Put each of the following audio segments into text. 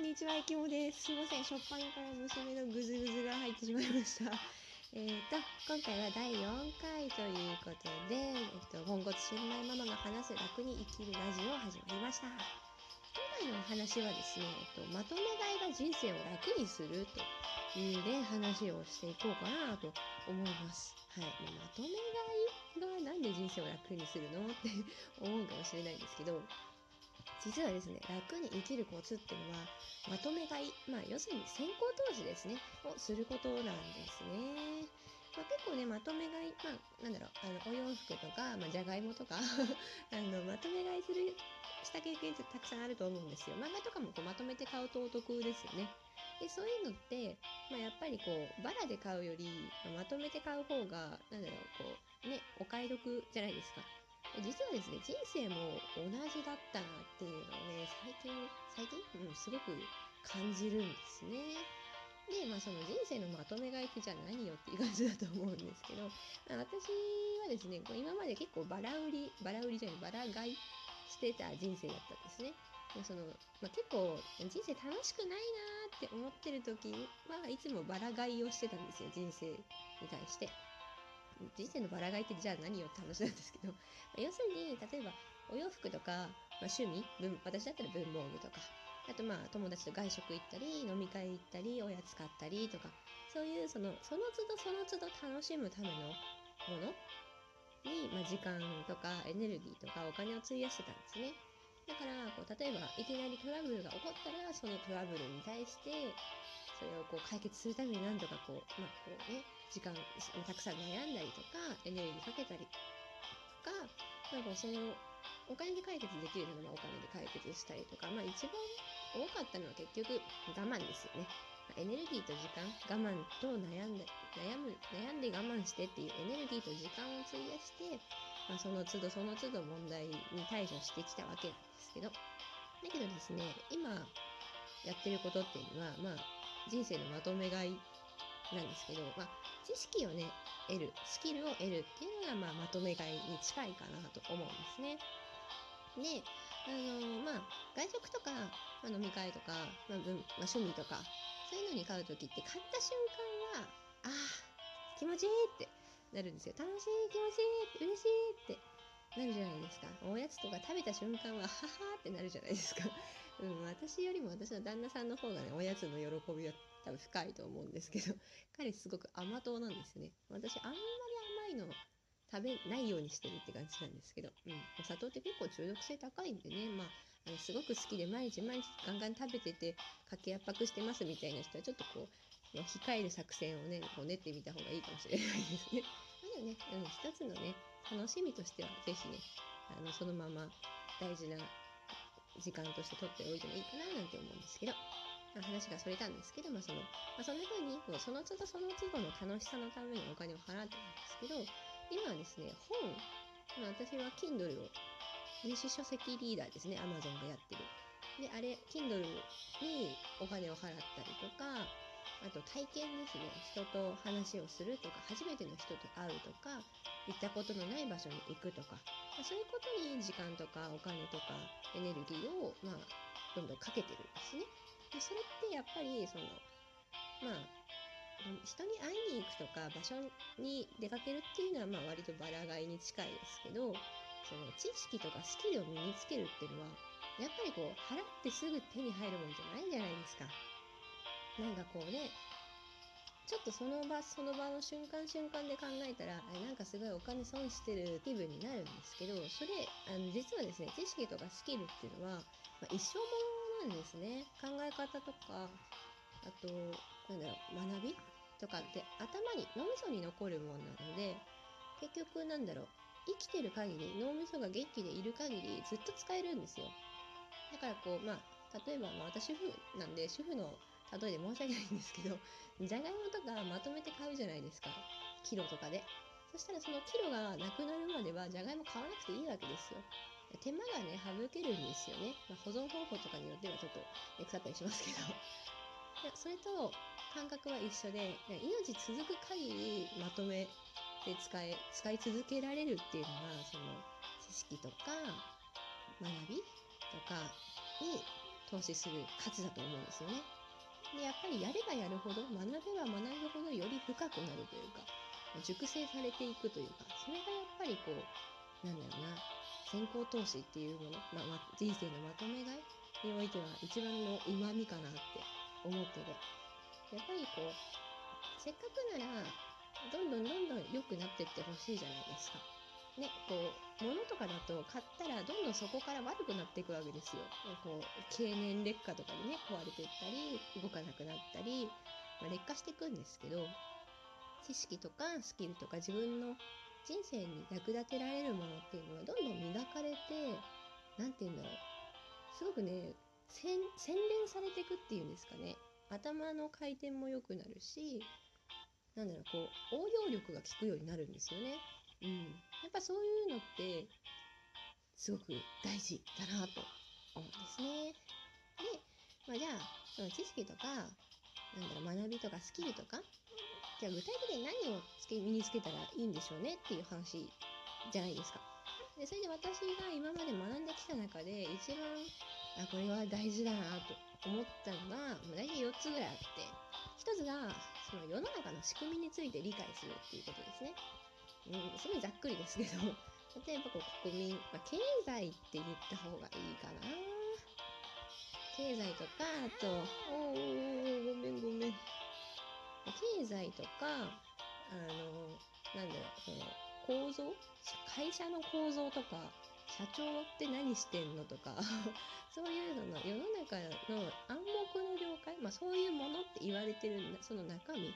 んにちは、いきもです。すいません、しょっぱなから娘のぐずぐずが入ってしまいました。えっと、今回は第4回ということで、えっと、ポンコツ新米ママが話す楽に生きるラジオを始まりました。今回のお話はですね、えっと、まとめ買いが人生を楽にするというね、話をしていこうかなと思います。はい。まとめ買いがなんで人生を楽にするのって思うかもしれないんですけど、実はですね、楽に生きるコツっていうのは、まとめ買い、まあ、要するに先行投資ですね、をすることなんですね。まあ、結構ね、まとめ買い、まあ、なんだろう、あの、お洋服とか、まあ、じゃがいもとか あの、まとめ買いする、した経験ってたくさんあると思うんですよ。漫画とかもこうまとめて買うとお得ですよね。で、そういうのって、まあ、やっぱりこう、バラで買うより、まあまとめて買う方が、なんだろう、こう、ね、お買い得じゃないですか。実はですね、人生も同じだったなっていうのをね、最近、最近？う、すごく感じるんですね。で、まあその人生のまとめ買いってじゃあ何よっていう感じだと思うんですけど、まあ私はですね、こう今まで結構バラ売り、バラ売りじゃない、バラ買いしてた人生だったんですね。でそのまあ、結構人生楽しくないなーって思ってる時はいつもバラ買いをしてたんですよ、人生に対して。人生のバラ買いてじゃあ何よって話なんですけど、ま あ要するに例えばお洋服とか、まあ、趣味文私だったら文房具とか。あとまあ友達と外食行ったり飲み会行ったりおやつ買ったりとか。そういうそのその都度その都度楽しむためのものに、まあ、時間とかエネルギーとかお金を費やしてたんですね。だからこう例えばいきなりトラブルが起こったらそのトラブルに対してそれをこう解決するために何とかこうまあこうね時間たくさん悩んだりとかエネルギーかけたりとかなんかそのお金で解決できるならお金で解決したりとか、まあ一番多かったのは結局我慢ですよね。エネルギーと時間、我慢と悩んで、悩む、悩んで我慢してっていうエネルギーと時間を費やして、まあその都度その都度問題に対処してきたわけなんですけど、だけどですね、今やってることっていうのは、まあ人生のまとめ買いなんですけど、まあ知識をね、得る、スキルを得るっていうのが、まあ、まとめ買いに近いかなと思うんですね。で、あのーまあ、外食とか、まあ、飲み会とか、まあ文まあ、趣味とか、そういうのに買うときって買った瞬間は、ああ、気持ちいいってなるんですよ。楽しい、気持ちいい、嬉しいってなるじゃないですか。おやつとか食べた瞬間は、ははーってなるじゃないですか。うん、私よりも私の旦那さんの方がね、おやつの喜びは多分深いと思うんですけど、彼すごく甘党なんですね。私あんまり甘いの食べないようにしてるって感じなんですけど、うん、お砂糖って結構中毒性高いんでね、まあ、あのすごく好きで毎日毎日ガンガン食べてて家計圧迫してますみたいな人はちょっとこう、控える作戦をねこう練ってみた方がいいかもしれないですね。まあでもね、うん、一つのね楽しみとしてはぜひねあのそのまま大事な時間として取っておいてもいいかななんて思うんですけど。まあ話がそれたんですけど、まあそのまあ、そんな風にこうその都度その都度の楽しさのためにお金を払ってるんですけど今はですね本、まあ、私は Kindle を電子書籍リーダーですね Amazon がやってるであれ Kindle にお金を払ったりとかあと体験ですね人と話をするとか初めての人と会うとか行ったことのない場所に行くとか、まあ、そういうことに時間とかお金とかエネルギーを、まあ、どんどんかけてるんですね。でそれってやっぱりそのまあ人に会いに行くとか場所に出かけるっていうのはまあ割とバラ買いに近いですけどその知識とかスキルを身につけるっていうのはやっぱりこう払ってすぐ手に入るもんじゃないじゃないですか。なんかこうねちょっとその場その場の瞬間瞬間で考えたらあなんかすごいお金損してる気分になるんですけどそれあの実はですね知識とかスキルっていうのは、まあ、一生ものなんですね。考え方とかあとなんだろう学びとかって頭に脳みそに残るもんなので結局なんだろう生きてる限り脳みそが元気でいる限りずっと使えるんですよ。だからこうまあ例えば、まあ、私主婦なんで主婦の例えで申し訳ないんですけどじゃがいもとかまとめて買うじゃないですか。キロとかで。そしたらそのキロがなくなるまではじゃがいも買わなくていいわけですよ。手間がね省けるんですよね、まあ、保存方法とかによってはちょっと、ね、腐ったりしますけどそれと感覚は一緒で命続く限りまとめて使え使い続けられるっていうのがその知識とか学びとかに投資する価値だと思うんですよね。でやっぱりやればやるほど学べば学ぶほどより深くなるというか熟成されていくというかそれがやっぱりこうなんだろうな先行投資っていうもの、まあ、ま人生のまとめ買いにおいては一番のうまみかなって思っててやっぱりこうせっかくならどんどんどんどん良くなってってほしいじゃないですか。ね、こう物とかだと買ったらどんどんそこから悪くなっていくわけですよ。こう経年劣化とかでね壊れていったり動かなくなったり、まあ、劣化していくんですけど知識とかスキルとか自分の人生に役立てられるものっていうのはどんどん磨かれて何て言うんだろうすごくね洗練されていくっていうんですかね頭の回転も良くなるしなんだろうこう応用力が効くようになるんですよね。うん、やっぱそういうのってすごく大事だなと思うんですね。で、まあ、じゃあその知識とかなんだろう学びとかスキルとかじゃあ具体的に何をつけ身につけたらいいんでしょうねっていう話じゃないですか。でそれで私が今まで学んできた中で一番あこれは大事だなと思ったのが、大体4つぐらいあって1つがその世の中の仕組みについて理解するっていうことですね。うん、すごいざっくりですけど 例えばこう国民、まあ、経済って言った方がいいかな経済とかあとおおごめんごめん経済とかあのなんだろうその構造会社の構造とか社長って何してんのとか そういうのの世の中の暗黙の了解、まあ、そういうものって言われてるその中身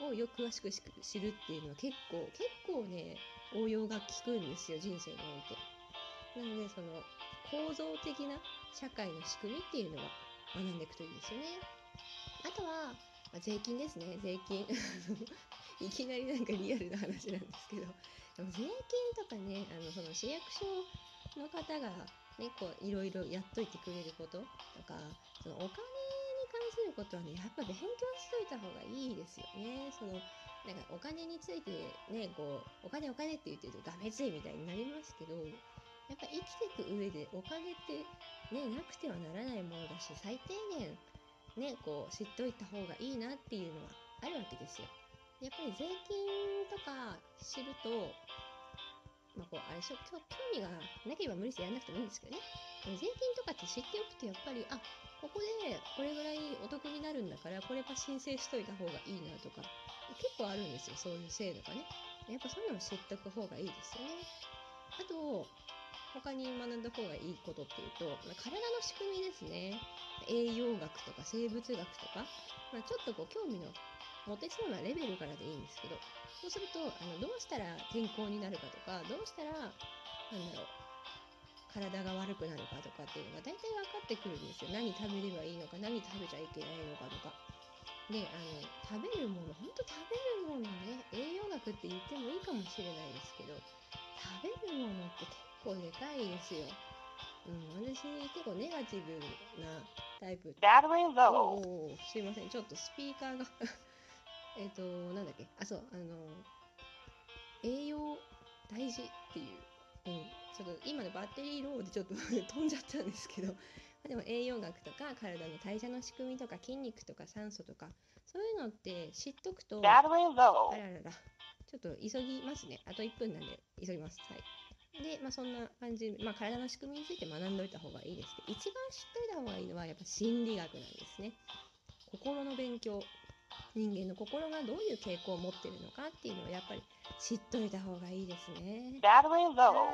をよく詳しく知るっていうのは結構結構ね応用が効くんですよ人生において。なのでその構造的な社会の仕組みっていうのは学んでいくといいですよね。あとは、あ、税金ですね税金いきなりなんかリアルな話なんですけどでも税金とかねあのその市役所の方がねこういろいろやっといてくれることとかそのお金に関することはねやっぱ勉強しといた方がいいですよね。そのなんかお金についてねこうお金お金って言ってるとダメついみたいになりますけどやっぱ生きていく上でお金ってねなくてはならないものだし最低限ねこう知っといた方がいいなっていうのはあるわけですよ。やっぱり税金とか知るとまあ、こうあれしょ興味がなければ無理してやらなくてもいいんですけどね。税金とかって知っておくとやっぱりあここでこれぐらいお得になるんだからこれは申請しといた方がいいなとか結構あるんですよそういう制度がね。やっぱそういうのを知っとく方がいいですよね。あと他に学んだ方がいいことっていうと、まあ、体の仕組みですね。栄養学とか生物学とか、まあ、ちょっとこう興味の持てそうなレベルからでいいんですけどそうするとあのどうしたら健康になるかとかどうしたらなんだろう体が悪くなるかとかっていうのが大体分かってくるんですよ。何食べればいいのか何食べちゃいけないのかとか。であの食べるものほんと食べるものね栄養学って言ってもいいかもしれないですけど食べるものって結構でかいですよ。うん、私結構ネガティブなタイプ。おおすいません、ちょっとスピーカーが えっと、なんだっけ、あ、そう、あの、栄養大事っていう、うん、ちょっと今のバッテリーローでちょっと 飛んじゃったんですけど。でも栄養学とか体の代謝の仕組みとか筋肉とか酸素とかそういうのって知っとくとあららら。ちょっと急ぎますね。あと1分なんで急ぎます。はいでまあそんな感じで、まあ、体の仕組みについて学んどいた方がいいですけど一番知っといた方がいいのはやっぱ心理学なんですね心の勉強人間の心がどういう傾向を持ってるのかっていうのをやっぱり知っといた方がいいですね。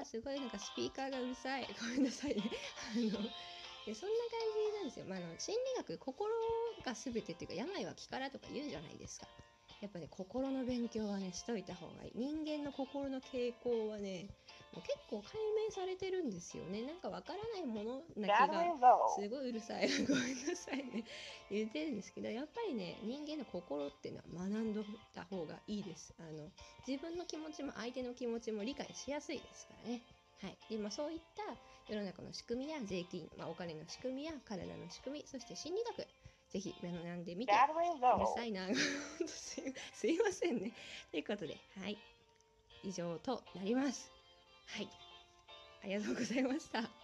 あすごいなんかスピーカーがうるさい。ごめんなさいね。あのでそんな感じなんですよ。まあ、あの心理学心が全てっていうか病は気からとか言うじゃないですか。やっぱね心の勉強はねしといた方がいい。人間の心の傾向はね結構解明されてるんですよね。なんかわからないものな気がすごいうるさい。ごめんなさいね。言ってるんですけど、やっぱりね、人間の心っていうのは学んどった方がいいです。あの自分の気持ちも相手の気持ちも理解しやすいですからね。はい。で、まあそういった世の中の仕組みや税金、まあ、お金の仕組みや体の仕組み、そして心理学、ぜひ学んでみて。うるさいな。すいませんね。ということで、はい。以上となります。はい。ありがとうございました。